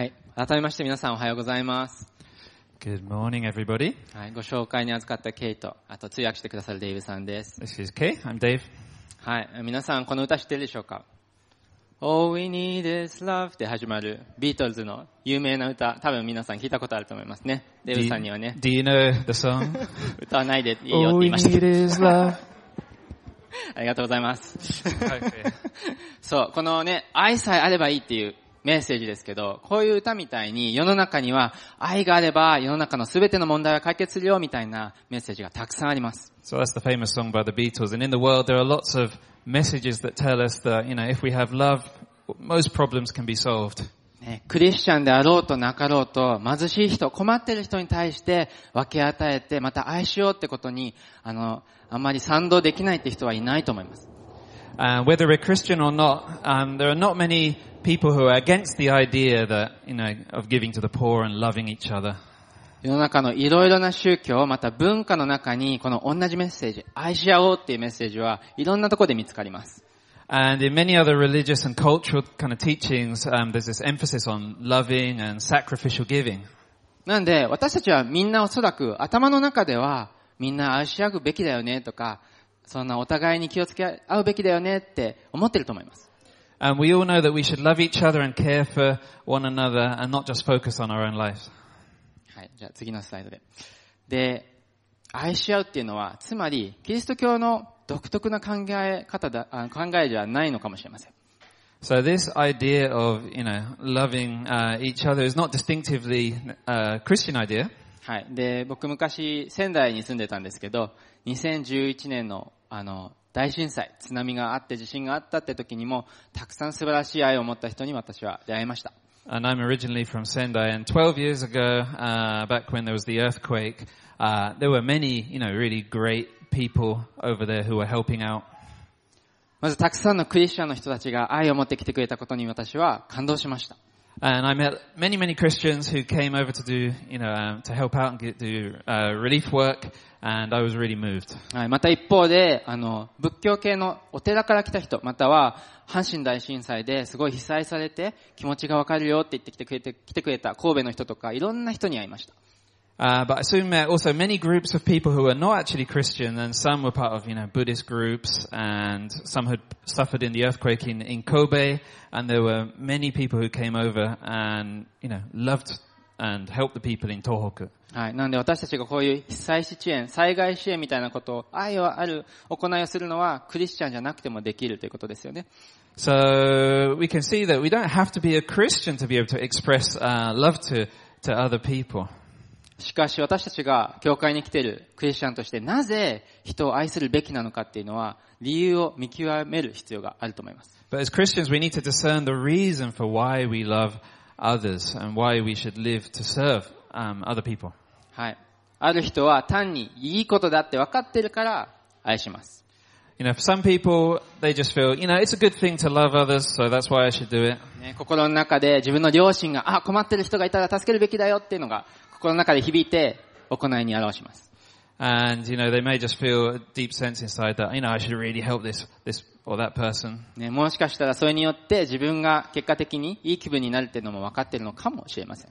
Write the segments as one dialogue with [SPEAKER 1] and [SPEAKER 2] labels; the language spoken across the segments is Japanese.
[SPEAKER 1] はい。改めまして皆さんおはようございます。
[SPEAKER 2] Good morning, everybody.
[SPEAKER 1] はい。ご紹介に預かったケイト、あと通訳してくださるデイブさんです。
[SPEAKER 2] This is Kay. I'm Dave.
[SPEAKER 1] はい。皆さんこの歌知ってるでしょうか？All we need is love で始まるビートルズの有名な歌、多分皆さん聞いたことあると思いますね。デブさんにはね、
[SPEAKER 2] do you know the song?
[SPEAKER 1] 歌わないでいいよって
[SPEAKER 2] All
[SPEAKER 1] 言
[SPEAKER 2] we
[SPEAKER 1] いました
[SPEAKER 2] need
[SPEAKER 1] けど。
[SPEAKER 2] is love.
[SPEAKER 1] ありがとうございます。そう、このね、愛さえあればいいっていうメッセージですけど、こういう歌みたいに世の中には愛があれば世の中の全ての問題は解決するよみたいなメッセージがたくさんあります。
[SPEAKER 2] So that's the famous song by the Beatles. And in the world, there are lots of messages that tell us that, you know, if we have love, most problems can be solved.
[SPEAKER 1] ね、クリスチャンであろうとなかろうと貧しい人、困ってる人に対して分け与えてまた愛しようってことに、あの、あんまり賛同できないって人はいないと思います。
[SPEAKER 2] Whether we're Christian or not, um, there are not many people who are against the idea that, you know, of giving to the poor and loving each other.
[SPEAKER 1] 世の中のいろいろな宗教、また文化の中に、この同じメッセージ、愛し合おうっていうメッセージはいろんなところで見つかります。
[SPEAKER 2] And in many other religious and cultural kind of teachings, um, there's this emphasis on loving and sacrificial giving.
[SPEAKER 1] なんで、私たちはみんなおそらく頭の中では、みんな愛し合うべきだよねとか、そんなお互いに気をつけ合うべきだよねって思ってると思います。
[SPEAKER 2] And we all know that we should love each other and care for one another and not just focus on our own lives.
[SPEAKER 1] はい。じゃあ次のスライドで。で、愛し合うっていうのは、つまり、キリスト教の独特な考え方だ、あ考えじゃないのかもしれません。
[SPEAKER 2] So this idea of, you know, loving uh, each other is not distinctively a Christian idea.
[SPEAKER 1] はい。で、僕昔仙台に住んでたんですけど、2011年のあの、大震災、津波があって地震があったって時にも、たくさん素晴らしい愛を持った人に私は出会いました。
[SPEAKER 2] And I'm originally from Sendai and 12 years ago, uh, back when there was the earthquake, uh, there were many, you know, really great people over there who were helping out.
[SPEAKER 1] まずたくさんのクリスチャンの人たちが愛を持ってきてくれたことに私は感動しました。
[SPEAKER 2] And I met many, many Christians who came over to do, you know, um, to help out and get, do uh, relief work, and I was really moved.
[SPEAKER 1] はい、また一方で、あの、仏教系のお寺から来た人、または、阪神大震災ですごい被災されて気持ちがわかるよって言ってきてくれて、来てくれた神戸の人とか、いろんな人に会いました。
[SPEAKER 2] Uh, but I soon met also many groups of people who were not actually Christian, and some were part of, you know, Buddhist groups, and some had suffered in the earthquake in, in Kobe, and there were many people who came over and, you know, loved and helped the people in Tohoku.
[SPEAKER 1] はい。なんで私たちがこういう被災地支援、災害支援みたいなことを、愛をある行いをするのは、クリスチャンじゃなくてもできるということですよね。
[SPEAKER 2] So we can see that we don't have to be a Christian to be able to express uh, love to, to other people.
[SPEAKER 1] しかし私たちが教会に来ているクリスチャンとして、なぜ人を愛するべきなのかっていうのは、理由を見極める必要があると思います。
[SPEAKER 2] But as Christians, we need to discern the reason for why we love others and why we should live to serve um, other people.
[SPEAKER 1] はい。ある人は単にいいことだって分かってるから愛します。
[SPEAKER 2] You know, for some people, they just feel, you know, it's a good thing to love others, so that's why I should do it.
[SPEAKER 1] ね、心の中で自分の両親が、あ、困ってる人がいたら助けるべきだよっていうのが、心の中で響いて行いに表します。
[SPEAKER 2] And, you know, they may just feel a deep sense inside that, you know, I should really help this, this or that person.
[SPEAKER 1] ね、もしかしたらそれによって自分が結果的にいい気分になるっていうのも分かってるのかもしれません。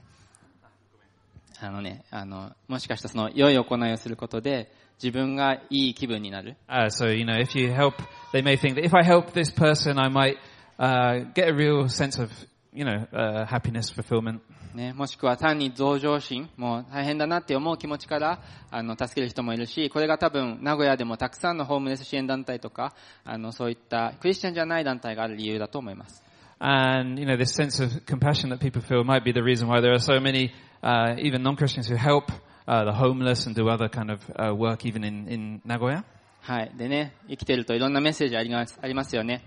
[SPEAKER 1] あのね、あの、もしかしたらその良い行いをすることで自分がいい気分になる。
[SPEAKER 2] Uh, so, you know, if you help, they may think that if I help this person, I might, uh, get a real sense of, you know, uh, happiness, fulfillment.
[SPEAKER 1] ね、もしくは単に同情心、もう大変だなって思う気持ちから、あの、助ける人もいるし、これが多分、名古屋でもたくさんのホームレス支援団体とか、あの、そういったクリスチャンじゃない団体がある理由だと思います。
[SPEAKER 2] And, you know, this sense of compassion that people feel might be the reason why there are so many, uh, even non-Christians who help, uh, the homeless and do other kind of, uh, work even in, in Nagoya.
[SPEAKER 1] はい。でね、生きてるといろんなメッセージありますありますよね。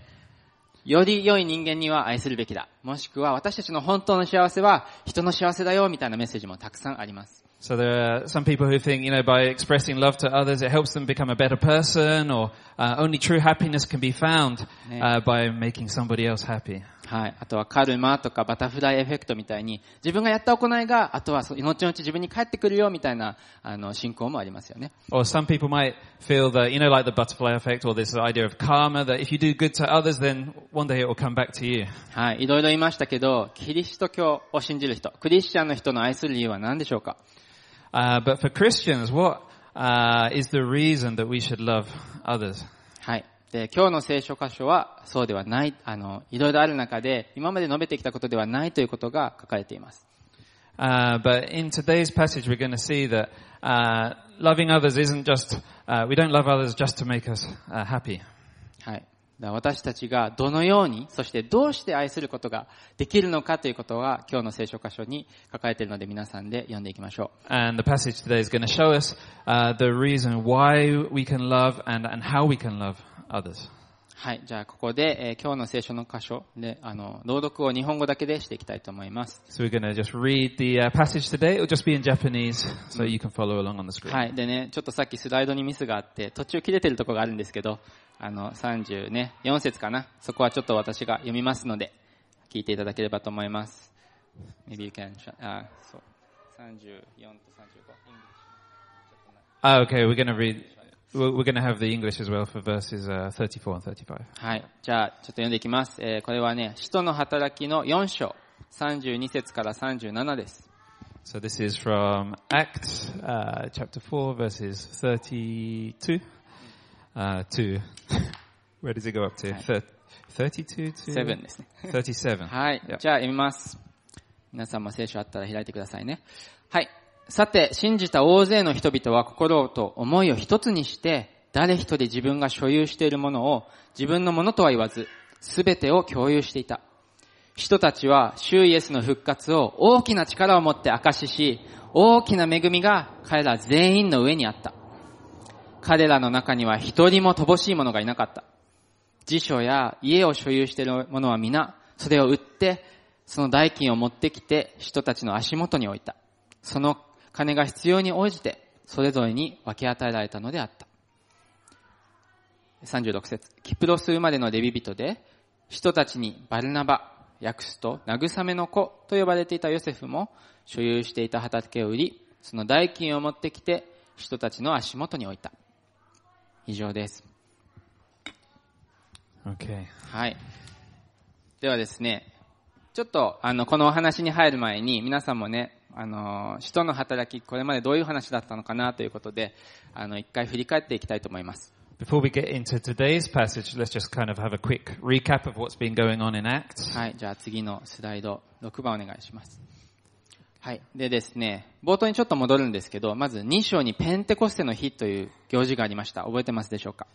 [SPEAKER 1] より良い人間には愛するべきだ。もしくは私たちの本当の幸せは人の幸せだよみたいなメッセージもたくさんあります。
[SPEAKER 2] So there are some people who think, you know, by expressing love to others, it helps them become a better person, or uh, only true happiness can be found uh, by making somebody else happy.
[SPEAKER 1] はい。あとはカルマとかバタフライエフェクトみたいに、自分がやった行いが、あとはそ後々自分に返ってくるよみたいな、あの、信仰もありますよね。
[SPEAKER 2] Or some people might feel that, you know, like the butterfly effect or this idea of karma, that if you do good to others, then one day it will come back to you.
[SPEAKER 1] はい。いろいろ言いましたけど、キリスト教を信じる人、クリスチャンの人の愛する理由は何でしょうか
[SPEAKER 2] Uh, but for Christians, what uh, is the reason that we should love others?
[SPEAKER 1] はい。今日の聖書箇所はそうではない、あの、いろいろある中で、今まで述べてきたことではないということが書かれています。はい。私たちがどのように、そしてどうして愛することができるのかということは、今日の聖書箇所に書かれているので、皆さんで読んでいきましょう。はい。じゃあ、ここで、今日の聖書の箇所で、あの、朗読を日本語だけでしていきたいと思います。はい。でね、ちょっとさっきスライドにミスがあって、途中切れてるとこがあるんですけど、あの、34ね、4節かな。そこはちょっと私が読みますので、聞いていただければと思います。あ、そう。34と35。
[SPEAKER 2] Ah, OK we're gonna read. We're, going to have the English as well for verses uh, 34 and 35.
[SPEAKER 1] はい。じゃあ、ちょっと読んでいきます。えーこれはね、使徒の働きの4章、32節から37です。
[SPEAKER 2] So this is from Acts uh, chapter 4, verses 32 uh, to. Where does it go up to? Thir- 32 to
[SPEAKER 1] 7ですね。
[SPEAKER 2] 37.
[SPEAKER 1] はい。じゃあ読みます。皆さんも聖書あったら開いてくださいね。はい。さて、信じた大勢の人々は心と思いを一つにして、誰一人自分が所有しているものを自分のものとは言わず、すべてを共有していた。人たちは、主イエスの復活を大きな力を持って証しし、大きな恵みが彼ら全員の上にあった。彼らの中には一人も乏しい者がいなかった。辞書や家を所有している者は皆、それを売って、その代金を持ってきて人たちの足元に置いた。その金が必要に応じて、それぞれに分け与えられたのであった。36節キプロス生まれのレビ人で、人たちにバルナバ、訳すと慰めの子と呼ばれていたヨセフも所有していた畑を売り、その代金を持ってきて人たちの足元に置いた。以上です。
[SPEAKER 2] Okay.
[SPEAKER 1] はい。ではですね、ちょっと、あの、このお話に入る前に、皆さんもね、あの、使徒の働き、これまでどういう話だったのかなということで、あの、一回振り返っていきたいと思います。はい、じゃあ次のスライド、6番お願いします。はい。でですね、冒頭にちょっと戻るんですけど、まず2章にペンテコステの日という行事がありました。覚えてますでしょうか、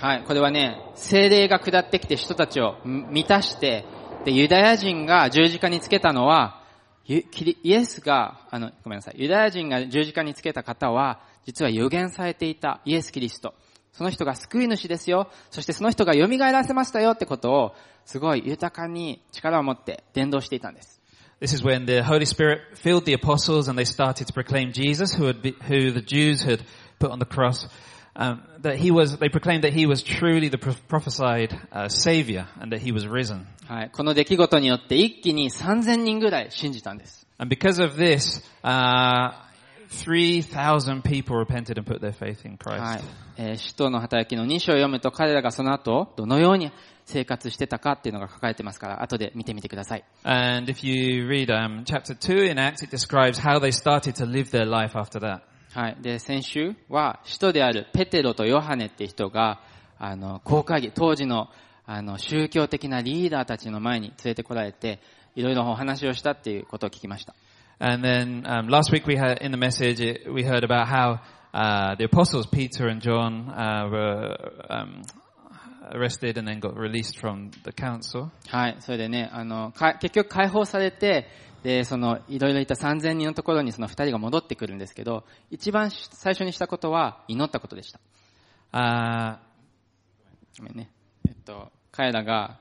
[SPEAKER 1] はい。これはね、精霊が下ってきて人たちを満たして、で、ユダヤ人が十字架につけたのは、イエスが、あの、ごめんなさい、ユダヤ人が十字架につけた方は、実は予言されていたイエス・キリスト。その人が救い主ですよ。そしてその人が蘇らせましたよってことを、すごい豊かに力を持って伝道していたんです。
[SPEAKER 2] This is when the Holy Spirit filled the apostles and they started to proclaim Jesus, who, had be, who the Jews had put on the cross. Um, that he was, they proclaimed that he was truly the pro- prophesied uh, Savior and that he was risen.
[SPEAKER 1] はい。この出来事によって一気に3000人ぐらい信じたんです。
[SPEAKER 2] And because of this, uh, 3,000 people repented and put their faith in
[SPEAKER 1] はい
[SPEAKER 2] Christ.。
[SPEAKER 1] えー使徒の働きの2章を読むと彼らがその後、どのように生活してたかっていうのが書かれてますから、後で見てみてください。
[SPEAKER 2] And if you read um, chapter 2 in Acts, it describes how they started to live their life after that.
[SPEAKER 1] はい。で、先週は、使徒であるペテロとヨハネって人が、あの、公会議、当時の、あの、宗教的なリーダーたちの前に連れてこられて、いろいろお話をしたっていうことを聞きました。
[SPEAKER 2] And then um, last week we had in the message we heard about how uh, the apostles Peter and John uh, were um, arrested and then got released from the council.
[SPEAKER 1] はい。それでね、あの、か結局解放されて、で、その、いろいろいた3000人のところにその2人が戻ってくるんですけど、一番し最初にしたことは祈ったことでした。
[SPEAKER 2] Uh,
[SPEAKER 1] ごめんね。えっと、彼らが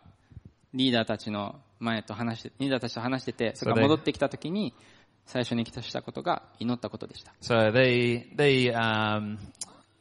[SPEAKER 1] リーダーたちの前と話して、リーダーたちと話してて、それが戻ってきた時に、最初にしたことが祈ったことでした。
[SPEAKER 2] so they they um,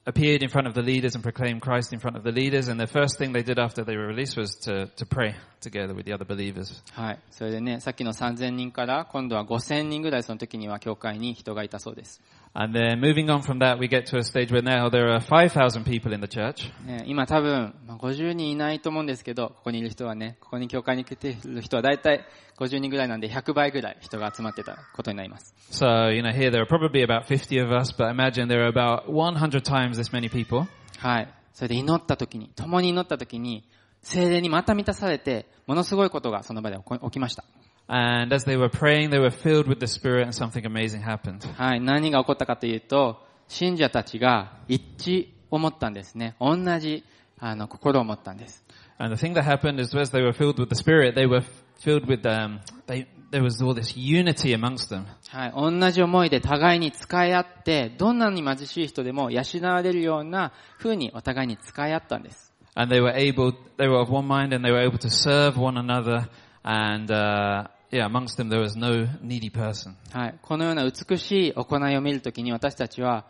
[SPEAKER 2] appeared in front of the leaders and proclaimed Christ in front of the leaders. And the first thing they did after they were released was to, to pray together with the other believers.
[SPEAKER 1] はい。それでね、さっきの3000人から今度は5000人ぐらいその時には教会に人がいたそうです。
[SPEAKER 2] And then moving on from that, we get to a stage where now there are 5,000 people in the church.
[SPEAKER 1] ね、今多分、まあ、50人いないと思うんですけど、ここにいる人はね、ここに教会に来ている人は大体50人ぐらいなんで100倍ぐらい人が集まってたことになります。
[SPEAKER 2] So, you know, here there are probably about 50 of us, but imagine there are about 100 times this many people.
[SPEAKER 1] はい。それで祈った時に、共に祈った時に、精霊にまた満たされて、ものすごいことがその場で起こ起きました。
[SPEAKER 2] And as they were praying, they were filled with the Spirit and something amazing happened.
[SPEAKER 1] はい。何が起こったかというと、信者たちが一致を持ったんですね。同じ、あの、心を持ったんです。
[SPEAKER 2] And the thing that happened is as they were filled with the Spirit, they were filled with, um, they, there was all this unity amongst them.
[SPEAKER 1] はい。同じ思いで互いに使い合って、どんなに貧しい人でも養われるような風にお互いに使い合ったんです。
[SPEAKER 2] And they were able, they were of one mind and they were able to serve one another. And, uh, yeah, amongst them there was no needy person.
[SPEAKER 1] はい。このような美しい行いを見るときに私たちは、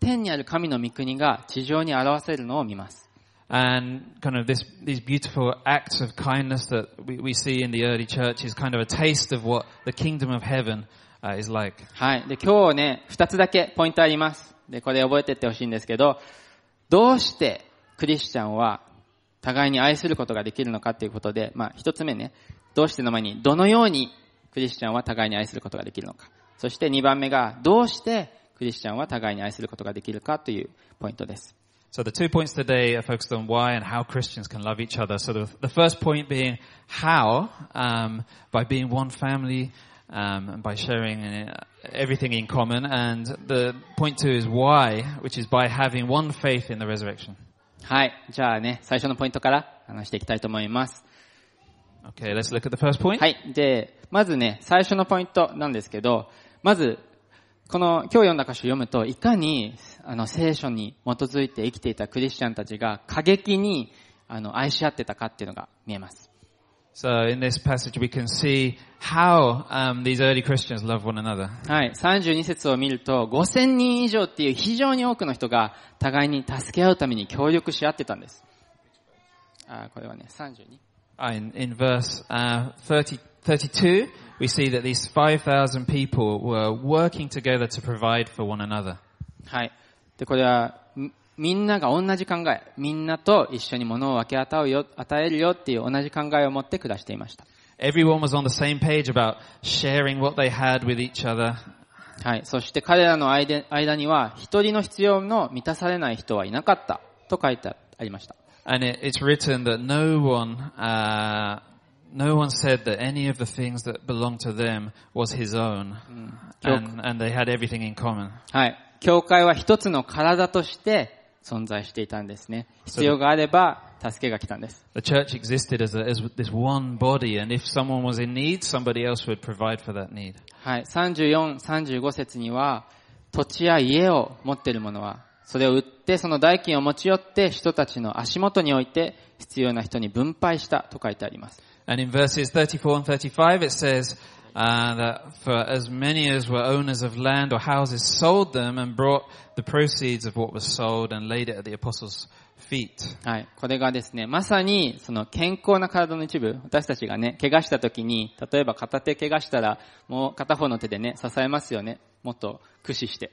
[SPEAKER 1] 天にある神の御国が地上に表せるのを見ます。
[SPEAKER 2] And kind of this, these beautiful acts of kindness that we, we see in the early church is kind of a taste of what the kingdom of heaven uh, is like.
[SPEAKER 1] はい。で、今日ね、二つだけポイントあります。で、これ覚えてってほしいんですけど、どうしてクリスチャンは互いに愛することができるのかっていうことで、まあ、一つ目ね、どうしての前に、どのようにクリスチャンは互いに愛することができるのか。そして二番目が、どうしてクリスチャンは互いに愛することができるかというポイントです。
[SPEAKER 2] So the two points today are focused on why and how Christians can love each other. So the, the first point being how, um, by being one family, um, and by sharing uh, everything in common. And the point two is why, which is by having one faith in the resurrection.
[SPEAKER 1] はい。じゃあね、最初のポイントから話していきたいと思います。
[SPEAKER 2] Okay, let's look at the first point.
[SPEAKER 1] はい。で、まずね、最初のポイントなんですけど、まず、この今日読んだ箇所を読むと、いかに、あの、聖書に基づいて生きていたクリスチャンたちが過激に、あの、愛し合ってたかっていうのが見えます。
[SPEAKER 2] So in this passage we can see how um, these early Christians love one another.
[SPEAKER 1] はい。32節を見ると、5000人以上っていう非常に多くの人が互いに助け合うために協力し合ってたんです。あ、これはね、32?
[SPEAKER 2] In, in verse 32, we see that these 5,000 people were working together to provide for one another.
[SPEAKER 1] みんなが同じ考え、みんなと一緒に物を分け与うよ、与えるよっていう同じ考えを持って暮らしていました。はい。そして彼らの,間には、一人の必要の満たされない人はいなかったと書いてありました。
[SPEAKER 2] And it, it's written that no one, uh, no one said that any of the things that belonged to them was his own. And, and they had everything in common.
[SPEAKER 1] はい。教会は一つの体として存在していたんですね。必要があれば、助けが来たんです。
[SPEAKER 2] The church existed as, a, as this one body, and if someone was in need, somebody else would provide for that need.
[SPEAKER 1] はい。34、35節には、土地や家を持っている者は、 それを売って、その代金を持ち寄って、人たちの足元に置いて、必要な人に分配したと書いてあります。
[SPEAKER 2] And in verses 34 and 35, it says uh, that for as many as were owners of land or houses sold them and brought the proceeds of what was sold and laid it at the apostles' feet.
[SPEAKER 1] はい。これがですね、まさに、その健康な体の一部、私たちがね、怪我した時に、例えば片手怪我したら、もう片方の手でね、支えますよね。もっと駆使して。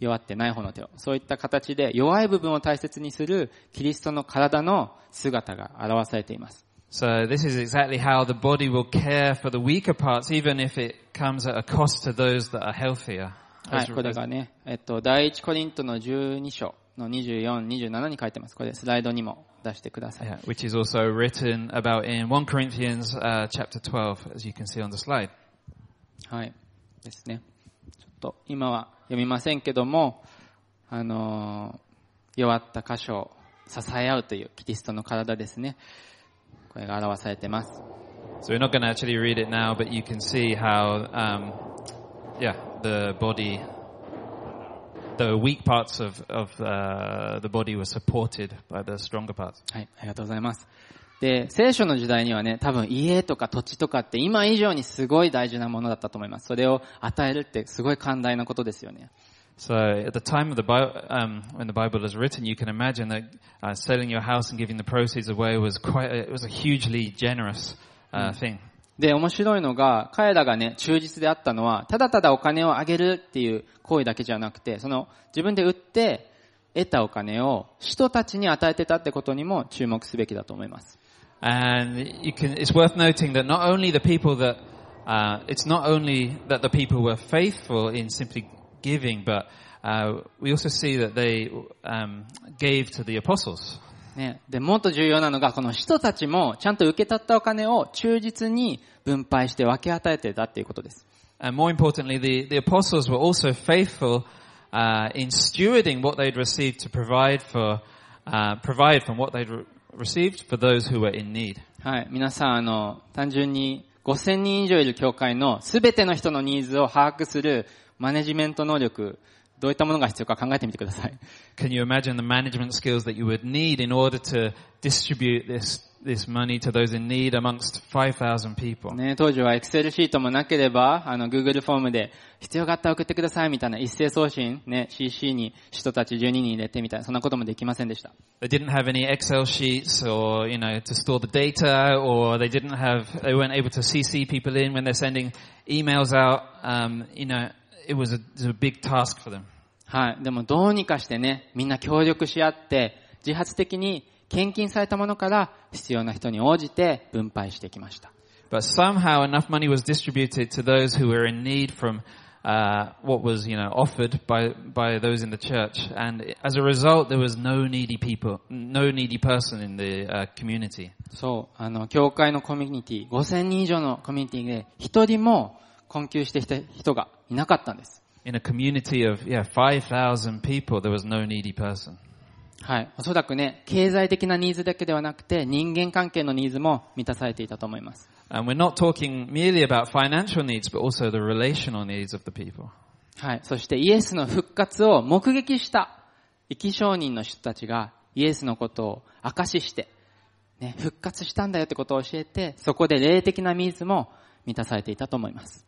[SPEAKER 1] 弱ってない方の手を。そういった形で、弱い部分を大切にする、キリストの体の姿が表されています。
[SPEAKER 2] So this is exactly how the body will care for the weaker parts, even if it comes at a cost to those that are healthier.
[SPEAKER 1] はい、これがね、えっと、第一コリントの12章の24、27に書いてます。これスライドにも出してください。
[SPEAKER 2] Yeah, which is also written about in 1 Corinthians uh, chapter 12, as you can see on the slide.
[SPEAKER 1] はい。ですね。と今は読みませんけども、あのー弱った箇所を支え合うというキリストの体ですね。これが表されてます。
[SPEAKER 2] So we're not going to actually read it now, but you can see how, um, yeah, the body, the weak parts of, of uh, the body were supported by the stronger parts.
[SPEAKER 1] はい、ありがとうございます。で、聖書の時代にはね、多分家とか土地とかって今以上にすごい大事なものだったと思います。それを与えるってすごい寛大なことですよね。で、面白いのが、彼らがね、忠実であったのは、ただただお金をあげるっていう行為だけじゃなくて、その、自分で売って、得たお金を、人たちに与えてたってことにも注目すべきだと思います。
[SPEAKER 2] And you can, it's worth noting that not only the people that, uh, it's not only that the people were faithful in simply giving, but uh, we also see that they um, gave to the apostles.
[SPEAKER 1] ね。で、もっと重要なのが、この人たちもちゃんと受け取ったお金を忠実に分配して分け与えてたっていうことです。
[SPEAKER 2] And more importantly, the, the apostles were also faithful uh, in stewarding what they'd received to provide for, uh, provide from what they'd re- received for those who were in need.
[SPEAKER 1] はい。皆さん、あの、単純に5000人以上いる教会の全ての人のニーズを把握するマネジメント能力、どういったものが必要か考えてみてください。
[SPEAKER 2] Can you imagine the management skills that you would need in order to distribute this, this money to those in need amongst 5,000 people?
[SPEAKER 1] ね、当時は Excel シートもなければ、あの、Google フォームで、必要があったら送ってくださいみたいな一斉送信、ね、CC に人たち12人入れてみたいな、そんなこともできませんでした。
[SPEAKER 2] They didn't have any Excel sheets or, you know, to store the data or they didn't have, they weren't able to CC people in when they're sending emails out. Um, you know, it was a, it was a big task for them.
[SPEAKER 1] はい。でもどうにかしてね、みんな協力し合って、自発的に献金されたものから必要な人に応じて分配してきました。
[SPEAKER 2] But somehow enough money was distributed to those who were in need from uh, what was, you know, offered by by those in the church, and as a result, there was no needy people, no needy person in the uh, community.
[SPEAKER 1] そう、あの、教会のコミュニティ、5000人以上のコミュニティで、一人も困窮してきた人がいなかったんです。
[SPEAKER 2] In a community of yeah five thousand people, there was no needy person.
[SPEAKER 1] はい。おそらくね、経済的なニーズだけではなくて、人間関係のニーズも満たされていたと思います。はい。そして、イエスの復活を目撃した、生き証人の人たちが、イエスのことを明かしして、復活したんだよってことを教えて、そこで霊的なニーズも満たされていたと思います。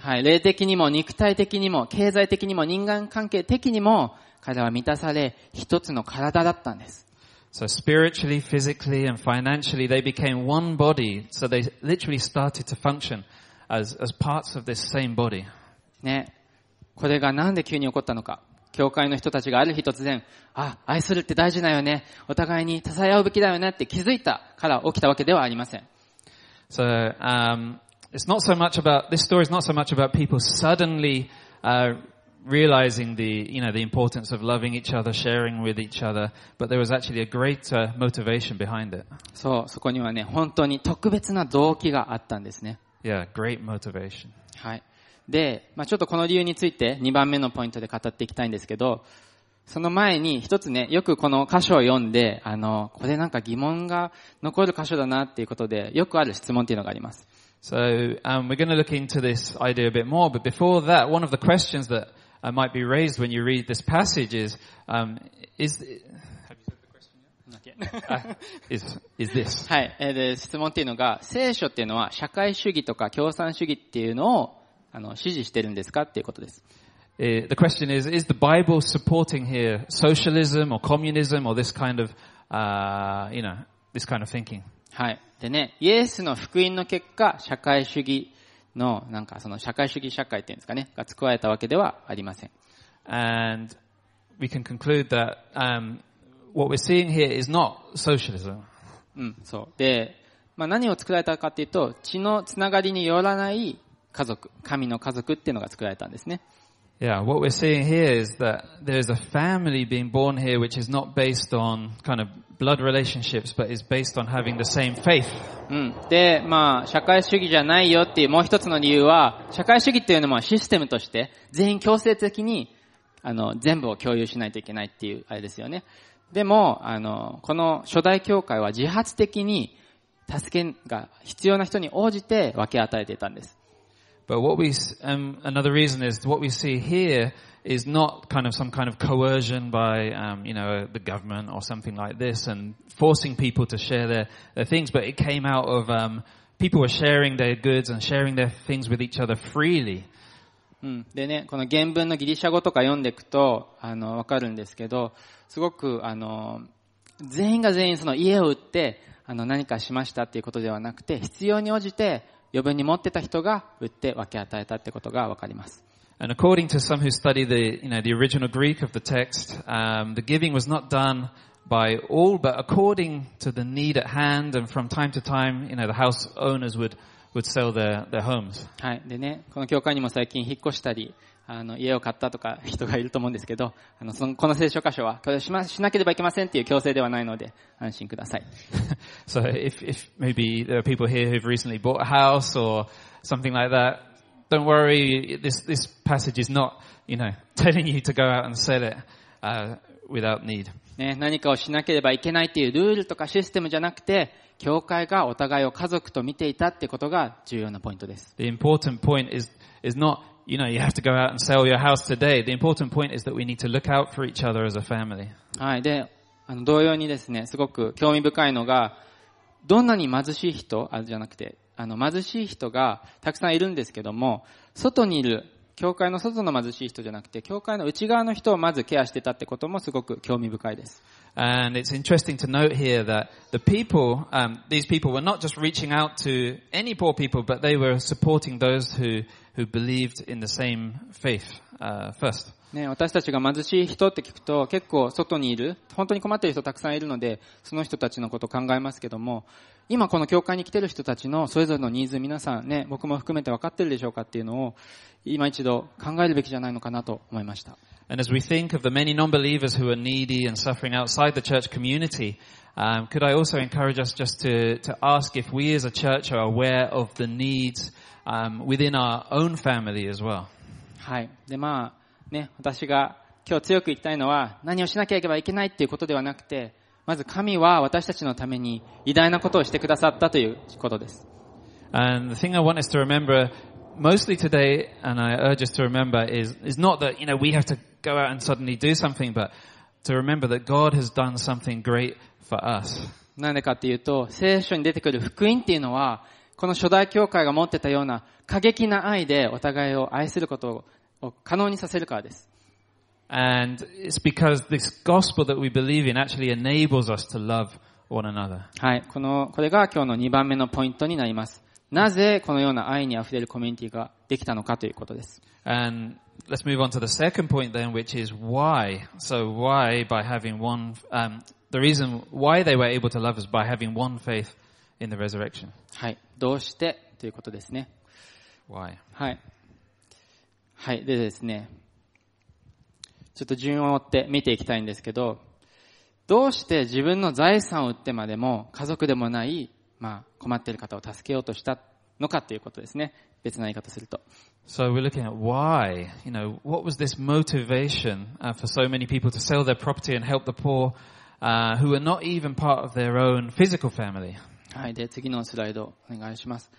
[SPEAKER 1] はい。霊的にも肉体的にも経済的にも人間関係的にも彼らは満たされ一つの体だったんです。
[SPEAKER 2] So spiritually, physically, and financially, they became one body. So they literally started to function as, as parts of this same body.
[SPEAKER 1] ね。これがなんで急に起こったのか。教会の人たちがある日突然、あ、愛するって大事だよね。お互いに支え合うべきだよねって気づいたから起きたわけではありません。
[SPEAKER 2] So um, it's not so much about this story is not so much about people suddenly uh, realizing the you know the importance of loving each other, sharing with each other, but there was actually a great uh, motivation behind it.
[SPEAKER 1] そう、そこにはね、本当に特別な動機があったんですね。
[SPEAKER 2] Yeah, great motivation.
[SPEAKER 1] はい。で、まあちょっとこの理由について2番目のポイントで語っていきたいんですけど、その前に一つね、よくこの箇所を読んで、あの、これなんか疑問が残る箇所だなっていうことで、よくある質問っていうのがあります。
[SPEAKER 2] So um, we're going to look into this idea a bit more, but before that, one of the questions that uh, might be raised when you read this passage is, um, is, uh, is, is this.
[SPEAKER 1] はい。えーで、質問っていうのが、聖書っていうのは社会主義とか共産主義っていうのを、あの、支持してるんですかっていうことです。
[SPEAKER 2] Uh, the question is, is the Bible supporting here socialism or communism or this kind of, uh, you know, this kind of thinking?
[SPEAKER 1] はい。でね、イエスの福音の結果、社会主義の、なんかその社会主義社会っていうんですかね、が作られたわけではありません。
[SPEAKER 2] And we can conclude that um, what we're seeing here is not socialism.
[SPEAKER 1] うん、そう。で、まあ何を作られたかっていうと、血のつながりによらない家族、神の家族っていうのが作られたんですね。
[SPEAKER 2] Yeah, what we're seeing here is that there's a family being born here which is not based on kind of blood relationships, but is based on having the same faith.
[SPEAKER 1] うん。で、まあ、社会主義じゃないよっていうもう一つの理由は、社会主義っていうのもシステムとして、全員強制的に、あの、全部を共有しないといけないっていう、あれですよね。でも、あの、この初代教会は自発的に、助けが必要な人に応じて分け与えていたんです。
[SPEAKER 2] But what we, s- um, another reason is what we see here is not kind of some kind of coercion by, um, you know, the government or something like this and forcing people to share their, their things, but it came out of, um, people were sharing their goods and sharing their things with each other freely.
[SPEAKER 1] うん。でね、この原文のギリシャ語とか読んでいくと、あの、わかるんですけど、すごく、あの、全員が全員その家を売って、あの、何かしましたっていうことではなくて、必要に応じて 余分に持ってた人が売って分け与えたってことがわかります。
[SPEAKER 2] And according to some who study the, you know, the original Greek of the text, um, the giving was not done by all, but according to the need at hand. And from time to time, you know, the house owners would, would sell their, their homes.
[SPEAKER 1] はい。でね、この教会にも最近引っ越したり、あの、家を買ったとか人がいると思うんですけど、あの、その、この聖書箇所は、これしま、しなければいけませんっていう強制ではないので、安心ください。
[SPEAKER 2] so if, if maybe there are people here who've recently bought a house or something like that, don't worry. This, this passage is not, you know, telling you to go out and sell it, uh, without need.
[SPEAKER 1] ね、何かをしなければいけないっていうルールとかシステムじゃなくて、教会がお互いを家族と見ていたってことが重要なポイントです。
[SPEAKER 2] The important point is, is not, you know, you have to go out and sell your house today. The important point is that we need to look out for each other as a family.
[SPEAKER 1] はい。で、あの、同様にですね、すごく興味深いのが、どんなに貧しい人、あ、じゃなくて、あの、貧しい人がたくさんいるんですけども、外にいる、教会の外の貧しい人じゃなくて、教会の内側の人をまずケアしてたってこともすごく興味深いです。
[SPEAKER 2] And it's interesting to note here that the people, um, these people were not just reaching out to any poor people, but they were supporting those who, who believed in the same faith, uh, first.
[SPEAKER 1] ね、私たちが貧しい人って聞くと結構外にいる、本当に困っている人たくさんいるので、その人たちのことを考えますけども、今この教会に来てる人たちのそれぞれのニーズ皆さんね、僕も含めて分かってるでしょうかっていうのを、今一度考えるべきじゃないのかなと思いました。
[SPEAKER 2] And as we think of the many non-believers who are needy and suffering outside the church community, um, could I also encourage us just to, to ask if we as a church are aware of the needs um, within our own family as well?
[SPEAKER 1] はい。で、まあ、ね、私が今日強く言いたいのは、何をしなきゃいけばいけないっていうことではなくて、まず神は私たちのために偉大なことをしてくださったということです。
[SPEAKER 2] And the thing I want us to remember mostly today, and I urge us to remember, is, is not that, you know, we have to go out and suddenly do something, but to remember that God has done something great for us.
[SPEAKER 1] なんでかっていうと、聖書に出てくる福音っていうのは、この初代教会が持ってたような過激な愛でお互いを愛することを可能にさせるからです。
[SPEAKER 2] And it's because this gospel that we believe in actually enables us to love one another.
[SPEAKER 1] はい。この、これが今日の2番目のポイントになります。なぜこのような愛に溢れるコミュニティができたのかということです。
[SPEAKER 2] And let's move on to the second point then, which is why. So why by having one, um, the reason why they were able to love us by having one faith in the resurrection.
[SPEAKER 1] はい。どうしてということですね。
[SPEAKER 2] Why?
[SPEAKER 1] はい。はい。でですね、ちょっと順を追って見ていきたいんですけど、どうして自分の財産を売ってまでも家族でもない、まあ、困っている方を助けようとしたのかということですね。別な言い方すると。
[SPEAKER 2] So we're looking at why, you know, what was this motivation uh, for so many people to sell their property and help the poor uh, who are not even part of their own physical family?
[SPEAKER 1] はい。で、次のスライドお願いします。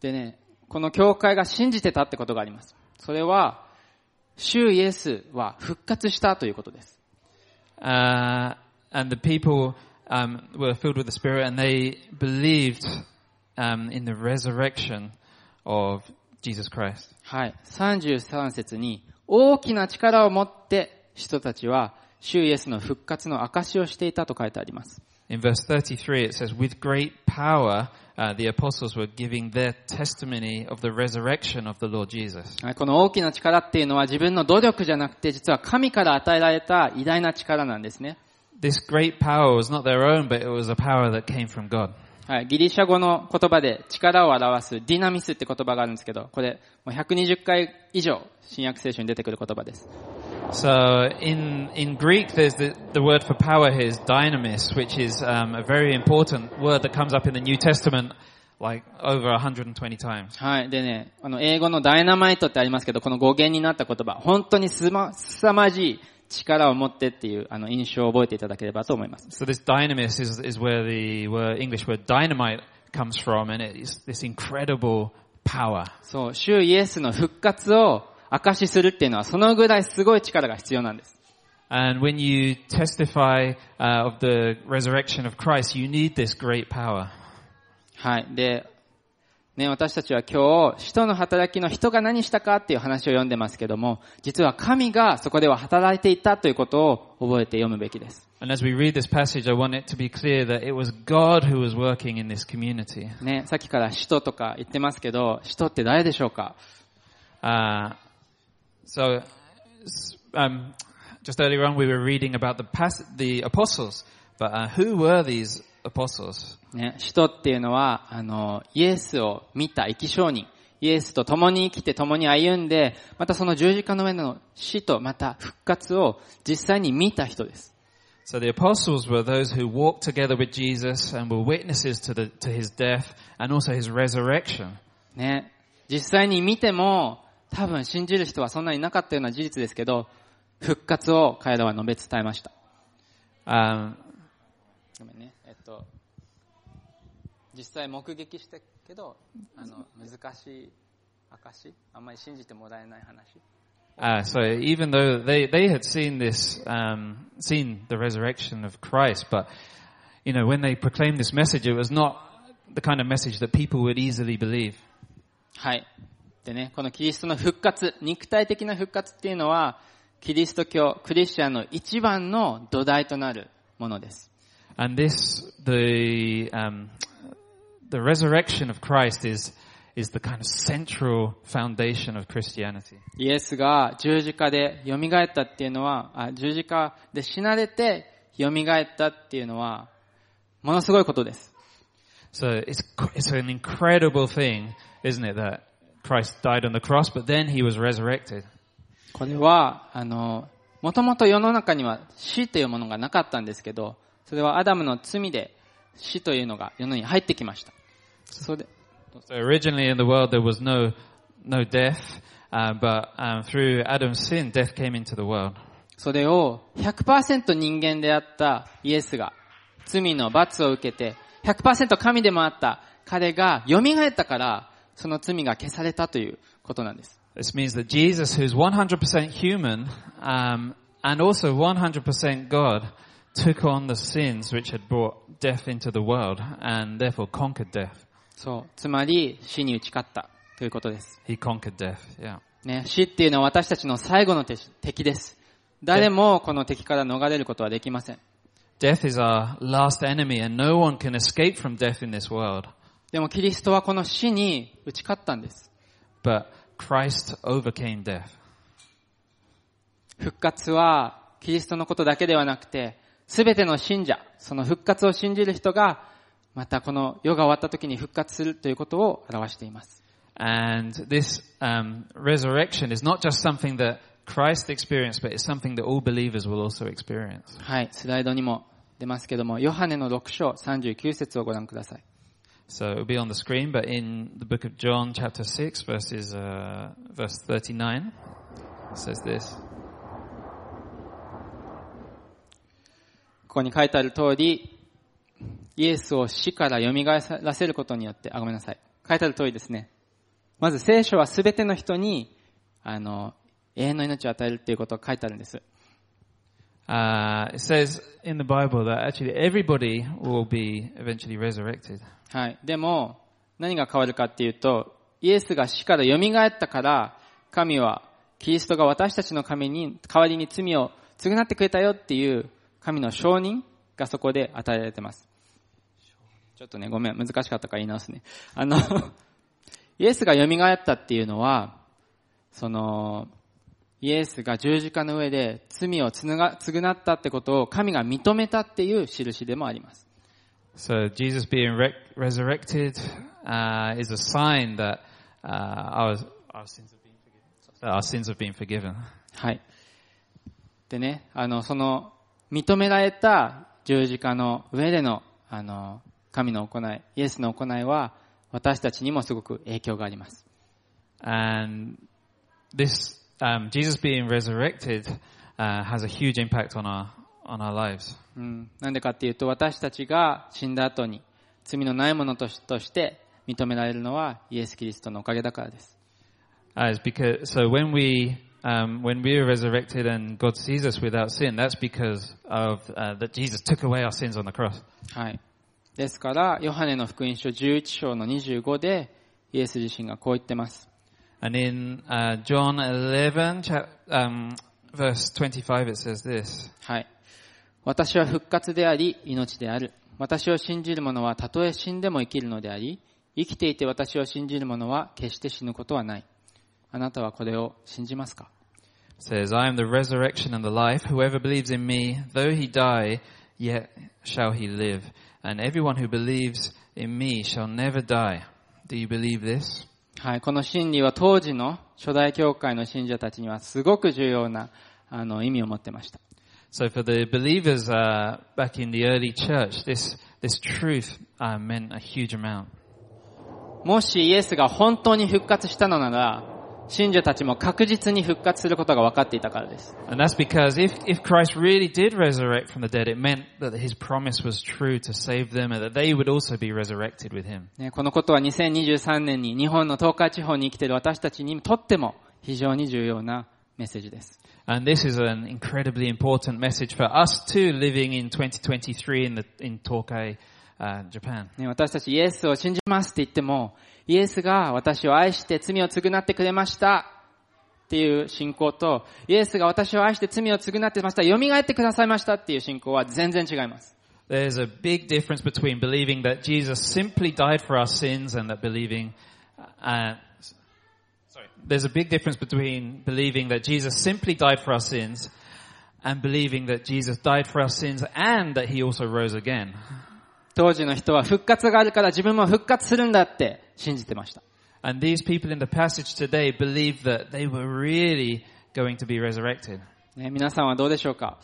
[SPEAKER 1] でね、この教会が信じてたってことがあります。それは、主イエスは復活したということです。
[SPEAKER 2] Uh, and the people um, were filled with the Spirit and they believed um, in the resurrection of Jesus Christ.
[SPEAKER 1] はい。33節に、大きな力を持って人たちは、主イエスの復活の証をしていたと書いてあります。
[SPEAKER 2] In verse 33 it says, with great power, uh, the apostles were giving their testimony of the resurrection of the Lord Jesus.
[SPEAKER 1] はいこの大きな力っていうのは自分の努力じゃなくて、実は神から与えられた偉大な力なんですね。
[SPEAKER 2] This great power was not their own, but it was a power that came from God.
[SPEAKER 1] はい。ギリシャ語の言葉で力を表すディナミスって言葉があるんですけど、これ、もう120回以上、新約聖書に出てくる言葉です。
[SPEAKER 2] So in in Greek, there's the the word for power here is dynamis, which is um, a very important word that comes up in the New Testament like over 120 times.
[SPEAKER 1] はい。でね、あの、英語のダイナマイトってありますけど、この語源になった言葉、本当にすま、凄まじい力を持ってっていう、あの、印象を覚えていただければと思います。
[SPEAKER 2] So this dynamis is is where the word, English word dynamite comes from, and it's this incredible power.
[SPEAKER 1] そう、主イエスの復活を証しするっていうのは、そのぐらいすごい力が必要なんです。
[SPEAKER 2] And when you testify uh, of the resurrection of Christ, you need this great power.
[SPEAKER 1] はい。で、私たちは今日、使徒の働きの人が何したかっていう話を読んでますけども、実は神がそこでは働いていたということを覚えて読むべきです。ね、さっきから使徒とか言ってますけど、使徒って誰でしょうか、
[SPEAKER 2] uh, so, um, just earlier on we were reading about the, apostles, but、who were these apostles?
[SPEAKER 1] ね、使徒っていうのは、あの、イエスを見た生き証人。イエスと共に生きて共に歩んで、またその十字架の上の死とまた復活を実際に見た人です。
[SPEAKER 2] So the apostles were those who walked together with Jesus and were witnesses to the to his death and also his resurrection.
[SPEAKER 1] ね、実際に見ても、多分信じる人はそんなになかったような事実ですけど、復活を彼らは述べ伝えました。
[SPEAKER 2] Um,
[SPEAKER 1] ごめんね。えっと、実際目撃したけど、あの、難しい証あんまり信じてもらえない話。
[SPEAKER 2] uh, so even though they they had seen this, um, seen the resurrection of Christ, but you know when they proclaimed this message, it was not the kind of message that people would easily believe.
[SPEAKER 1] はい。でね、このキリストの復活、肉体的な復活っていうのは、キリスト教、クリスチャンの一番の土台となるものです。
[SPEAKER 2] And this, the um, the resurrection of Christ is is the kind of central foundation of Christianity.
[SPEAKER 1] イエスが十字架で蘇ったっていうのは、あ十字架で死なれて蘇ったっていうのは、ものすごいことです。
[SPEAKER 2] So it's it's an incredible thing, isn't it, that Christ died on the cross, but then he was resurrected.
[SPEAKER 1] これは、あの、もともと世の中には死というものがなかったんですけど、それはアダムの罪で死というのが世の中に入ってきました。それで、
[SPEAKER 2] So originally in the world there was no no death, uh, but um, through Adam's sin, death came into the world.
[SPEAKER 1] それを100%人間であったイエスが罪の罰を受けて100%神でもあった彼が蘇ったからその罪が消されたということなんです。
[SPEAKER 2] This means that Jesus, who's 100% human um, and also 100% God, took on the sins which had brought death into the world and therefore conquered death.
[SPEAKER 1] そう。つまり死に打ち勝ったということです。
[SPEAKER 2] He conquered death. Yeah.
[SPEAKER 1] ね、死っていうのは私たちの最後の敵敵です。誰もこの敵から逃れることはできません。
[SPEAKER 2] Death is our last enemy and no one can escape from death in this world.
[SPEAKER 1] でもキリストはこの死に打ち勝ったんです。
[SPEAKER 2] But Christ overcame death.
[SPEAKER 1] 復活はキリストのことだけではなくて、すべての信者、その復活を信じる人が、またこの世が終わった時に復活するということを表しています。
[SPEAKER 2] And this um, resurrection is not just something that Christ experienced, but it's something that all believers will also experience.
[SPEAKER 1] はい、スライドにも出ますけども、ヨハネの6章39節をご覧ください。
[SPEAKER 2] So it'll be on the screen, but in the book of John, chapter 6, verses, uh, verse 39, it says this.
[SPEAKER 1] ここに書いてある通り、イエスを死から蘇らせることによって、あ、ごめんなさい。書いてある通りですね。まず聖書はすべての人に、あの、永遠の命を与えるっていうことが書いてあるんです。
[SPEAKER 2] Uh, it says in the Bible that actually everybody will be eventually resurrected.
[SPEAKER 1] はい。でも、何が変わるかっていうと、イエスが死から蘇ったから、神は、キリストが私たちの神に、代わりに罪を償ってくれたよっていう、神の承認がそこで与えられてます。ちょっとね、ごめん、難しかったから言い直すね。あの、イエスが蘇ったっていうのは、その、イエスが十字架の上で罪を償ったってことを神が認めたっていう印でもあります。
[SPEAKER 2] So Jesus being re- resurrected uh, is a sign that uh, our, our sins have been forgiven. That our sins have been forgiven.
[SPEAKER 1] はい。でね、あの、その、認められた十字架の上での、あの、神の行い、イエスの行いは、私たちにもすごく影響があります。
[SPEAKER 2] And this um, Jesus being resurrected uh, has a huge impact on our on our lives.
[SPEAKER 1] うん。なんでかっていうと、私たちが死んだ後に、罪のないものとして認められるのは、イエス・キリストのおかげだからです。
[SPEAKER 2] Uh, because so when we um, when we are resurrected and God sees us without sin, that's because of uh, that Jesus took away our sins on the cross.
[SPEAKER 1] はい。ですから、ヨハネの福音書11章の25で、イエス自身がこう言ってます。
[SPEAKER 2] And in uh, John 11, chap- um, verse 25, it says this.
[SPEAKER 1] はい。私は復活であり、命である。私を信じる者はたとえ死んでも生きるのであり、生きていて私を信じる者は決して死ぬことはない。あなたはこれを信じますか
[SPEAKER 2] says, I am the resurrection and the life. Whoever believes in me, though he die, yet shall he live. And everyone who believes in me shall never die. Do you believe this?
[SPEAKER 1] はい。この真理は当時の初代教会の信者たちにはすごく重要なあの意味を持ってました。
[SPEAKER 2] So for the believers uh, back in the early church, this this truth uh, meant a huge amount.
[SPEAKER 1] もしイエスが本当に復活したのなら、信者たちも確実に復活することが分かっていたからです。
[SPEAKER 2] And that's because if, if Christ really did resurrect from the dead, it meant that his promise was true to save them and that they would also be resurrected with him.
[SPEAKER 1] ね、このことは2023年に日本の東海地方に生きている私たちにとっても非常に重要なメッセージです。
[SPEAKER 2] And this is an incredibly important message for us too, living in 2023 in, the, in Tokai, uh, Japan.
[SPEAKER 1] ね、私たちイエスを信じますって言っても、イエスが私を愛して罪を償ってくれましたっていう信仰と、イエスが私を愛して罪を償ってました、蘇ってくださいましたっていう信仰は全然違います。
[SPEAKER 2] There's a big difference between believing that Jesus simply died for our sins and that believing, uh, sorry, there's a big difference between believing that Jesus simply died for our sins and believing that Jesus died for our sins and that he also rose again.
[SPEAKER 1] 当時の人は復活があるから自分も復活するんだって信じてました。
[SPEAKER 2] And these people in the passage today believed that they were really going to be resurrected.
[SPEAKER 1] ね、皆さんはどうでしょうか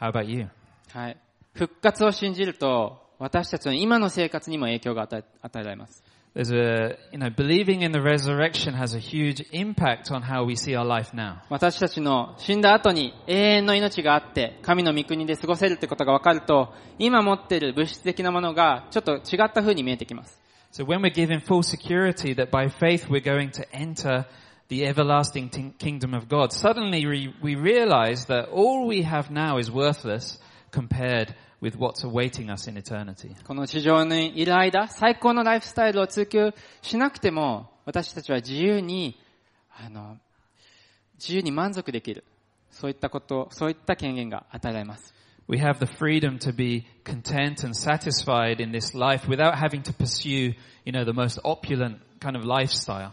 [SPEAKER 2] How about you?
[SPEAKER 1] はい。復活を信じると、私たちの今の生活にも影響が与え与えられます。
[SPEAKER 2] There's a, you know, believing in the resurrection has a huge impact on how we see our life now.
[SPEAKER 1] 私たちの死んだ後に永遠の命があって、神の御国で過ごせるってことが分かると、今持っている物質的なものがちょっと違った風に見えてきます。
[SPEAKER 2] So when we're given full security that by faith we're going to enter the everlasting ting- kingdom of God, suddenly we, we realize that all we have now is worthless compared with what's awaiting us in eternity.
[SPEAKER 1] この地上にいる間、最高のライフスタイルを追求しなくても、私たちは自由に、あの、自由に満足できる。そういったこと、そういった権限が与えられます。
[SPEAKER 2] We have the freedom to be content and satisfied in this life without having to pursue, you know, the most opulent kind of lifestyle.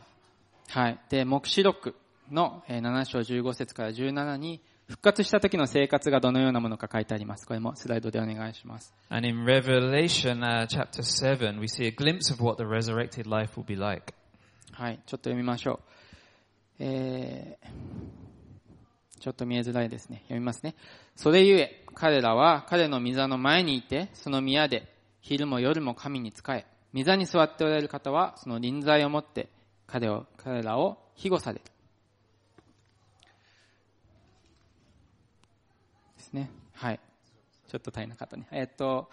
[SPEAKER 1] はい。で、目視録のえー7章15節から17に、復活した時の生活がどのようなものか書いてあります。これもスライドでお願いします。
[SPEAKER 2] And in Revelation uh, chapter 7, we see a glimpse of what the resurrected life will be like.
[SPEAKER 1] はい。ちょっと読みましょう。えー、 ちょっと見えづらいですね。読みますね。それゆえ、彼らは彼の御座の前にいて、その宮で昼も夜も神に仕え、御座に座っておられる方は、その臨在をもって彼を、彼らを庇護される。ですね。はい。ちょっと足りなかったね。えーっと、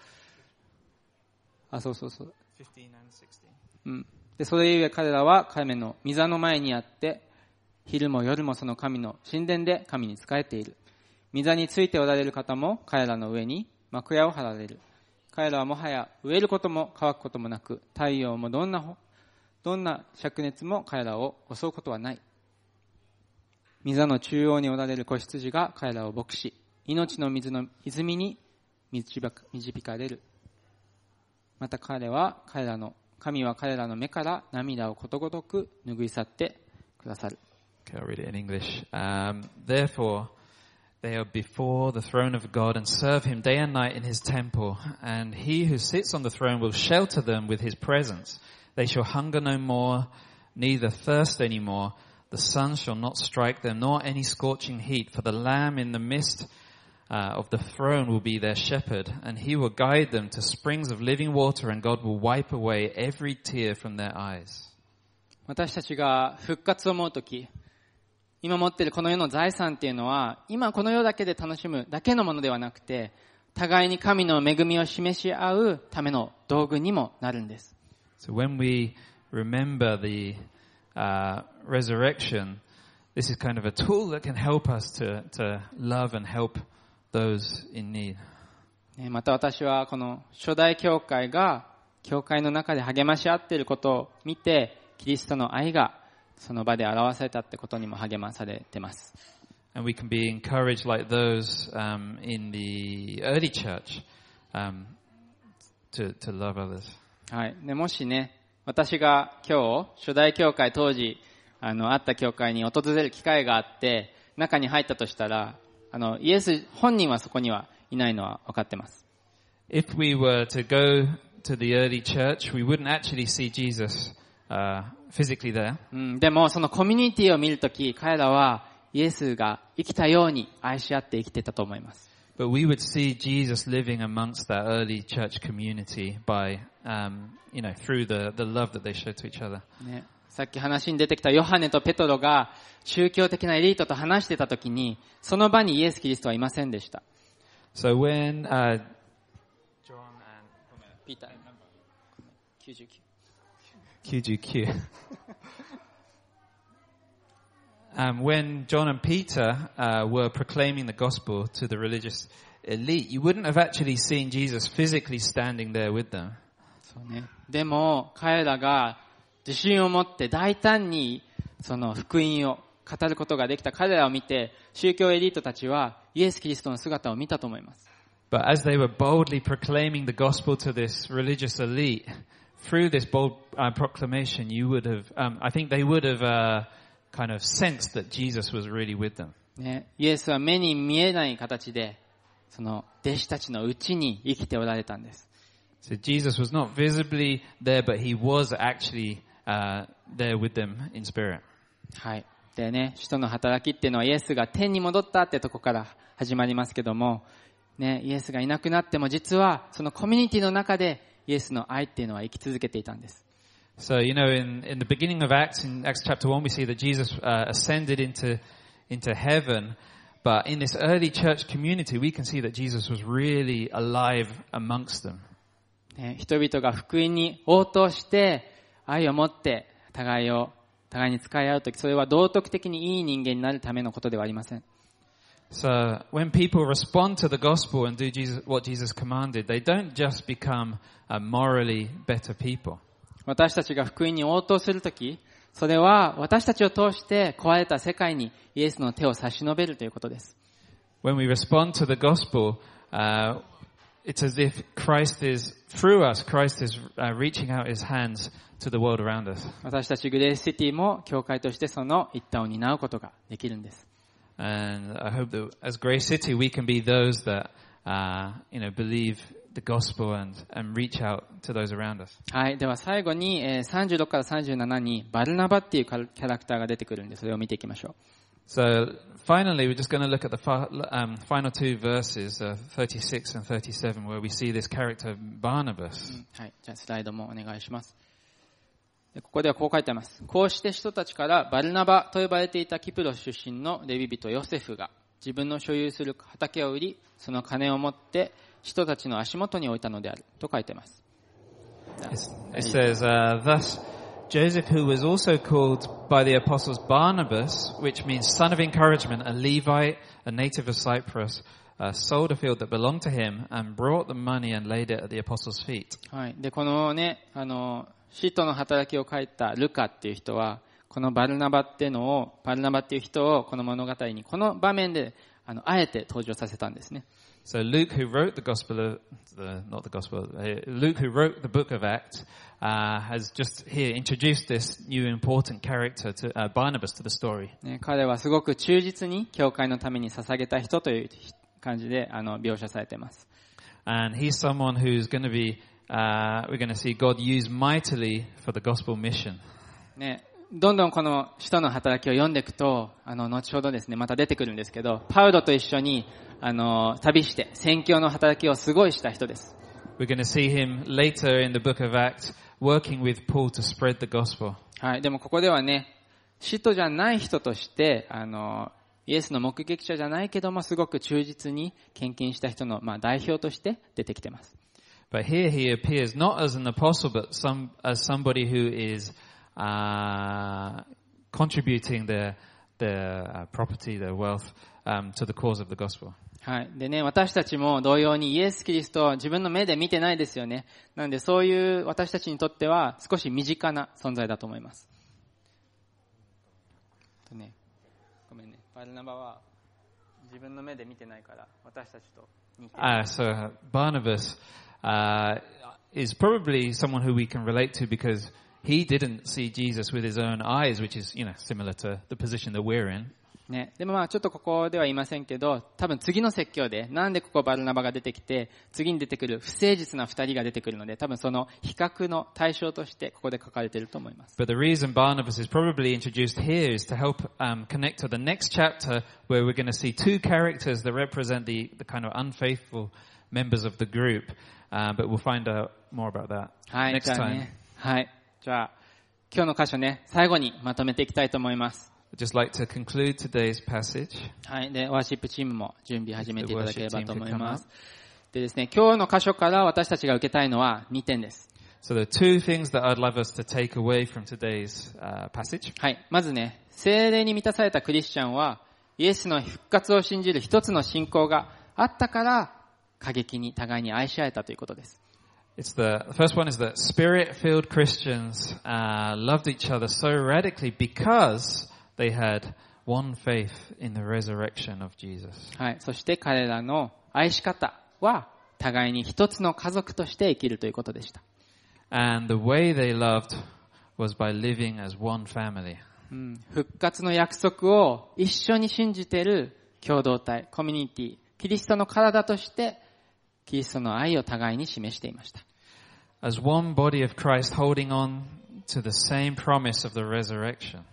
[SPEAKER 1] あ、そうそうそう。
[SPEAKER 2] 15 and 16.
[SPEAKER 1] うん。で、それゆえ彼らは神の御座の前にあって、昼も夜もその神の神殿で神に仕えている。御座についておられる方も彼らの上に幕屋を張られる。彼らはもはや植えることも乾くこともなく、太陽もどんな、どんな灼熱も彼らを襲うことはない。御座の中央におられる子羊が彼らを牧し、命の水の泉に導かれる。また彼は彼らの、神は彼らの目から涙をことごとく拭い去ってくださる。
[SPEAKER 2] Okay, I'll read it in English. Um, Therefore, they are before the throne of God and serve him day and night in his temple. And he who sits on the throne will shelter them with his presence. They shall hunger no more, neither thirst any more. The sun shall not strike them, nor any scorching heat. For the Lamb in the midst uh, of the throne will be their shepherd, and he will guide them to springs of living water, and God will wipe away every tear from their eyes.
[SPEAKER 1] 私たちが復活を思うとき、 今持っているこの世の財産っていうのは、今この世だけで楽しむだけのものではなくて、互いに神の恵みを示し合うための道具にもなるんです。
[SPEAKER 2] So when we remember the uh, resurrection, this is kind of a tool that can help us to, to love and help those in need.
[SPEAKER 1] ねまた私はこの初代教会が教会の中で励まし合っていることを見て、キリストの愛がその場で表されたってことにも励まされてます。
[SPEAKER 2] And we can be encouraged like those um, in the early church um, to, to love others.
[SPEAKER 1] はい。で、もしね、私が今日、初代教会当時、あの、あった教会に訪れる機会があって、中に入ったとしたら、あの、イエス本人はそこにはいないのは分かってます。
[SPEAKER 2] If we were to go to the early church, we wouldn't actually see Jesus uh, physically there.
[SPEAKER 1] うん、でも、そのコミュニティを見るとき、彼らはイエスが生きたように愛し合って生きてたと思います。
[SPEAKER 2] But we would see Jesus living amongst that early church community by, um, you know, through the, the love that they showed to each other.
[SPEAKER 1] ね、さっき話に出てきたヨハネとペトロが宗教的なエリートと話してたときに、その場にイエス・キリストはいませんでした。
[SPEAKER 2] So when uh, John and
[SPEAKER 1] ピーター、99。
[SPEAKER 2] QGQ. um, when John and Peter uh, were proclaiming the gospel to the religious elite, you wouldn't have actually seen Jesus physically standing there with them.
[SPEAKER 1] そうね。でも、彼らが自信を持って大胆にその福音を語ることができた彼らを見て、宗教エリートたちはイエス・キリストの姿を見たと思います。
[SPEAKER 2] But as they were boldly proclaiming the gospel to this religious elite, through this bold uh, proclamation, you would have, um, I think they would have uh, kind of sensed that Jesus was really with them.
[SPEAKER 1] ね、イエスは目に見えない形で、その弟子たちのうちに生きておられたんです。
[SPEAKER 2] So Jesus was not visibly there, but he was actually uh, there with them in spirit.
[SPEAKER 1] はい。でね、使徒の働きっていうのはイエスが天に戻ったってとこから始まりますけども、ね、イエスがいなくなっても実はそのコミュニティの中でイエスの愛っていうのは生き続けていたんです。
[SPEAKER 2] So, you know, in, in the beginning of Acts, in Acts chapter 1, we see that Jesus uh, ascended into, into heaven. But in this early church community, we can see that Jesus was really alive amongst them.
[SPEAKER 1] ね、人々が福音に応答して愛を持って互いを互いに使い合うとき、それは道徳的にいい人間になるためのことではありません。
[SPEAKER 2] So when people respond to the gospel and do Jesus, what Jesus commanded, they don't just become uh, morally better people.
[SPEAKER 1] 私たちが福音に応答するとき、それは私たちを通して壊れた世界にイエスの手を差し伸べるということです。
[SPEAKER 2] When we respond to the gospel, uh, it's as if Christ is, through us, Christ is uh, reaching out his hands to the world around us.
[SPEAKER 1] 私たちグレースシティも教会としてその一端を担うことができるんです。
[SPEAKER 2] And I hope that as Grace City, we can be those that, uh, you know, believe the gospel and, and reach out to those around us.
[SPEAKER 1] はい。では最後に、えー36から37にバルナバっていうキャラクターが出てくるんで、それを見ていきましょう。
[SPEAKER 2] So finally, we're just going to look at the fi- um, final two verses, uh, 36 and 37, where we see this character Barnabas.
[SPEAKER 1] はい。じゃあスライドもお願いします。 でここではこう書いてあります。こうして人たちからバルナバと呼ばれていたキプロス出身のレビ人ヨセフが自分の所有する畑を売り、その金を持って人たちの足元に置いたのであると書いています。
[SPEAKER 2] It says, uh, thus Joseph, who was also called by the apostles Barnabas, which means son of encouragement, a Levite, a native of Cyprus, uh, sold a field that belonged to him and brought the money and laid it at the apostles' feet.
[SPEAKER 1] はい。で、このね、あの、使徒の働きを書いたルカっていう人は、このバルナバっていうのを、バルナバっていう人をこの物語に、この場面で、あの、あえて登場させたんですね。
[SPEAKER 2] So Luke, who wrote the gospel of, the, not the gospel, uh, Luke, who wrote the book of Acts, uh, has just here introduced this new important character to uh, Barnabas to the story.
[SPEAKER 1] ね、彼はすごく忠実に教会のために捧げた人という感じで、あの、描写されています。
[SPEAKER 2] And he's someone who's going to be, uh, we're going to see God use mightily for the gospel mission.
[SPEAKER 1] ね、どんどんこの使徒の働きを読んでいくと、あの、後ほどですね、また出てくるんですけど、パウロと一緒に、あの、旅して、宣教の働きをすごいした人です。
[SPEAKER 2] We're going to see him later in the book of Acts working with Paul to spread the gospel.
[SPEAKER 1] はい。でもここではね、使徒じゃない人として、あの、イエスの目撃者じゃないけども、すごく忠実に献金した人の、まあ、代表として出てきてます。
[SPEAKER 2] But here he appears not as an apostle, but some, as somebody who is, uh, contributing their, their uh, property, their wealth, um, to the cause of the gospel.
[SPEAKER 1] はい。でね、私たちも同様にイエス・キリストを自分の目で見てないですよね。なんでそういう私たちにとっては少し身近な存在だと思います。とね、ごめんね。バルナンバーは自分の目で見てないから私たちと似てる。
[SPEAKER 2] Uh, so Barnabas uh, is probably someone who we can relate to because he didn't see Jesus with his own eyes, which is, you know, similar to the position that we're in.
[SPEAKER 1] ね。でもまあちょっとここでは言いませんけど、多分次の説教で、なんでここバルナバが出てきて、次に出てくる不誠実な二人が出てくるので、多分その比較の対象としてここで書かれていると思います。
[SPEAKER 2] But the reason Barnabas is probably introduced here is to help um, connect to the next chapter where we're going to see two characters that represent the, the kind of unfaithful members of the group. Uh, but we'll find out more about that
[SPEAKER 1] はい、
[SPEAKER 2] next time.
[SPEAKER 1] ね。はい。じゃあ、今日の箇所ね、最後にまとめていきたいと思います。
[SPEAKER 2] Just like to conclude today's passage.
[SPEAKER 1] はい。で、ワーシップチームも準備始めていただければと思います。でですね、今日の箇所から私たちが受けたいのは2点です。
[SPEAKER 2] So there are two things that I'd love us to take away from today's uh, passage.
[SPEAKER 1] はい。まずね、精霊に満たされたクリスチャンは、イエスの復活を信じる一つの信仰があったから、過激に互いに愛し合えたということです。
[SPEAKER 2] It's the, the first one is that spirit-filled Christians uh, loved each other so radically because they had one faith in the resurrection of Jesus.
[SPEAKER 1] はい。そして彼らの愛し方は、互いに一つの家族として生きるということでした。
[SPEAKER 2] And the way they loved was by living as one family.
[SPEAKER 1] うん復活の約束を一緒に信じている共同体、コミュニティ、キリストの体として、キリストの愛を互いに示していました。
[SPEAKER 2] As one body of Christ holding on to the same promise of the resurrection.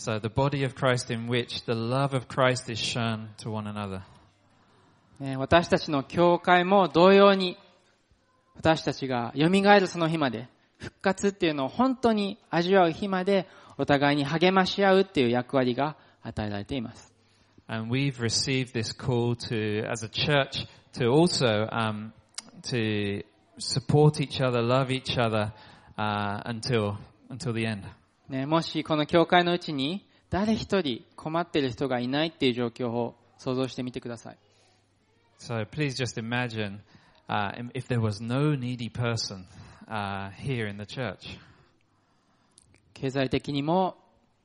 [SPEAKER 2] So the body of Christ in which the love of Christ is shown to one another.
[SPEAKER 1] ね私たちの教会も同様に、私たちが蘇るその日まで、復活っていうのを本当に味わう日まで、お互いに励まし合うっていう役割が与えられています。
[SPEAKER 2] And we've received this call to, as a church, to also um, to support each other, love each other uh, until until the end.
[SPEAKER 1] ね、もしこの教会のうちに誰一人困っている人がいないっていう状況を想像してみてください。
[SPEAKER 2] So please just imagine uh, if there was no needy person uh, here in the church.
[SPEAKER 1] 経済的にも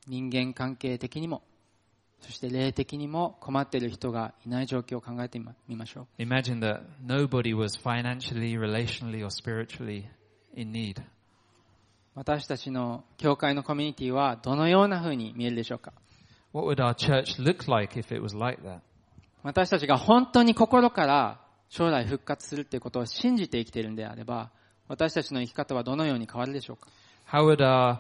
[SPEAKER 1] 人間関係的にもそして霊的にも困っている人がいない状況を考えてみましょう
[SPEAKER 2] Imagine that nobody was financially, relationally, or spiritually in need.
[SPEAKER 1] 私たちの教会のコミュニティはどのような風に見えるでしょうか
[SPEAKER 2] ？What would our church look like if it was like that?
[SPEAKER 1] 私たちが本当に心から将来復活するっていうことを信じて生きているんであれば私たちの生き方はどのように変わるでしょうか
[SPEAKER 2] ？How would our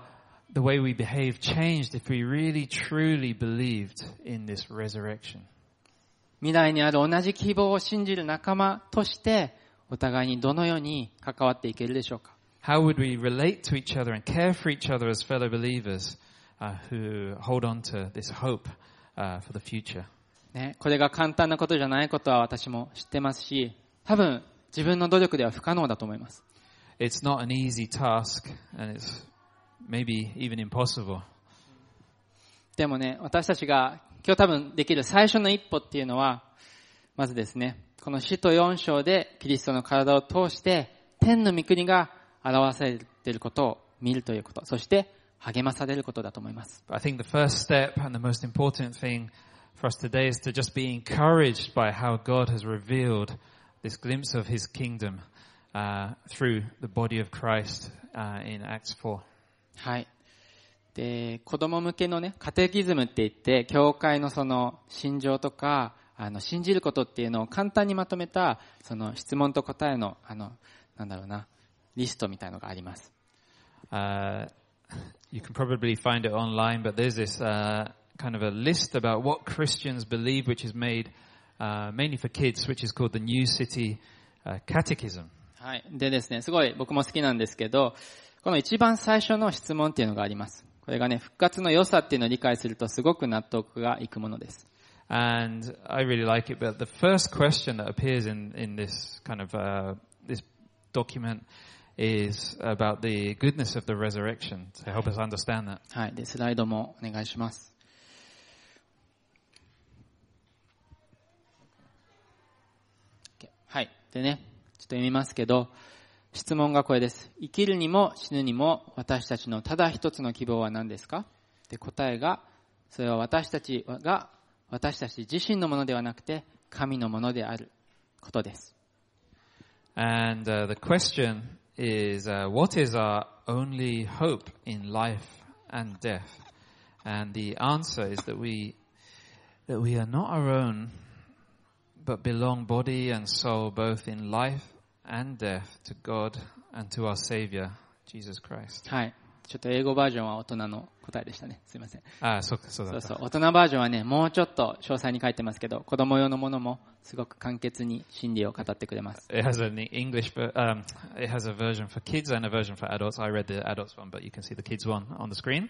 [SPEAKER 2] the way we behave changed if we really truly believed in this resurrection?
[SPEAKER 1] 未来にある同じ希望を信じる仲間としてお互いにどのように関わっていけるでしょうか？
[SPEAKER 2] How would we relate to each other and care for each other as fellow believers uh, who hold on to this hope uh, for the future?
[SPEAKER 1] ね、これが簡単なことじゃないことは私も知ってますし、多分自分の努力では不可能だと思います。
[SPEAKER 2] It's not an easy task, and it's maybe even impossible.
[SPEAKER 1] でもね、私たちが今日多分できる最初の一歩っていうのは、まずですね、この死と四章でキリストの体を通して天の御国が表されていることを見るということ、そして励まされることだと思います。
[SPEAKER 2] I think the first step and the most important thing for us today is to just be encouraged by how God has revealed this glimpse of His kingdom uh, through the body of Christ uh, in Acts 4.
[SPEAKER 1] はい。で、子供向けのね、カテキズムって言って、教会のその心情とか、あの、信じることっていうのを簡単にまとめた、その質問と答えの、あの、なんだろうな、リストみたいのがあります。
[SPEAKER 2] Uh, you can probably find it online, but there's this uh, kind of a list about what Christians believe, which is made uh, mainly for kids, which is called the New City uh, Catechism.
[SPEAKER 1] はい。でですね、すごい僕も好きなんですけど、この一番最初の質問っていうのがあります。これがね、復活の良さっていうのを理解するとすごく納得がいくものです。
[SPEAKER 2] And I really like it, but the first question that appears in, in this kind of, uh, this document is about the goodness of the resurrection to help us understand that.
[SPEAKER 1] はい。で、スライドもお願いします。はい。でね、ちょっと読みますけど、質問がこれです。生きるにも死ぬにも私たちのただ一つの希望は何ですか？で答えが、それは私たちが、私たち自身のものではなくて、神のものであることです。
[SPEAKER 2] And uh, the question is, uh, what is our only hope in life and death? And the answer is that we that we are not our own, but belong body and soul both in life and death to God and to our Savior, Jesus Christ.
[SPEAKER 1] はい。ちょっと英語バージョンは大人の 答えでしたね。すいません。
[SPEAKER 2] Ah, so, so
[SPEAKER 1] そう
[SPEAKER 2] that's
[SPEAKER 1] そう。大人バージョンはね、もうちょっと詳細に書いてますけど、子供用のものもすごく簡潔に真理を語ってくれます。
[SPEAKER 2] It has an English, um, it has a version for kids and a version for adults. I read the adults one, but you can see the kids one on the screen.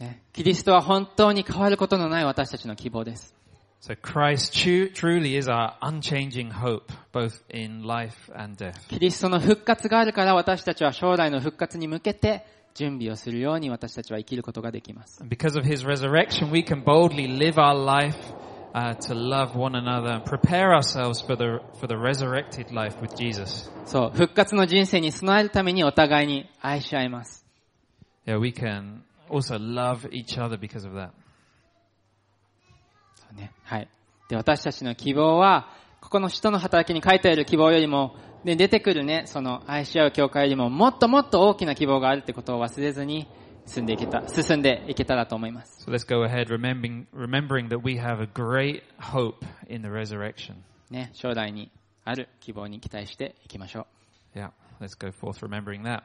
[SPEAKER 1] ね、キリストは本当に変わることのない私たちの希望です。
[SPEAKER 2] So Christ tru- truly is our unchanging hope, both in life and death.
[SPEAKER 1] キリストの復活があるから私たちは将来の復活に向けて準備をするように私たちは生きることができます。
[SPEAKER 2] Because of his resurrection, we can boldly live our life uh, to love one another and prepare ourselves for the, for the resurrected life with Jesus.
[SPEAKER 1] そう、復活の人生に備えるためにお互いに愛し合います。
[SPEAKER 2] Yeah, we can also love each other because of that.
[SPEAKER 1] そうね。はい。で、私たちの希望は、ここの使徒の働きに書いてある希望よりも、で、出てくるね、その愛し合う教会よりも、もっともっと大きな希望があるってことを忘れずに、進んでいけた、進んでいけたらと思います。
[SPEAKER 2] So let's go ahead remembering, remembering that we have a great hope in the resurrection.
[SPEAKER 1] ね、将来にある希望に期待していきましょう。
[SPEAKER 2] Yeah, let's go forth remembering that.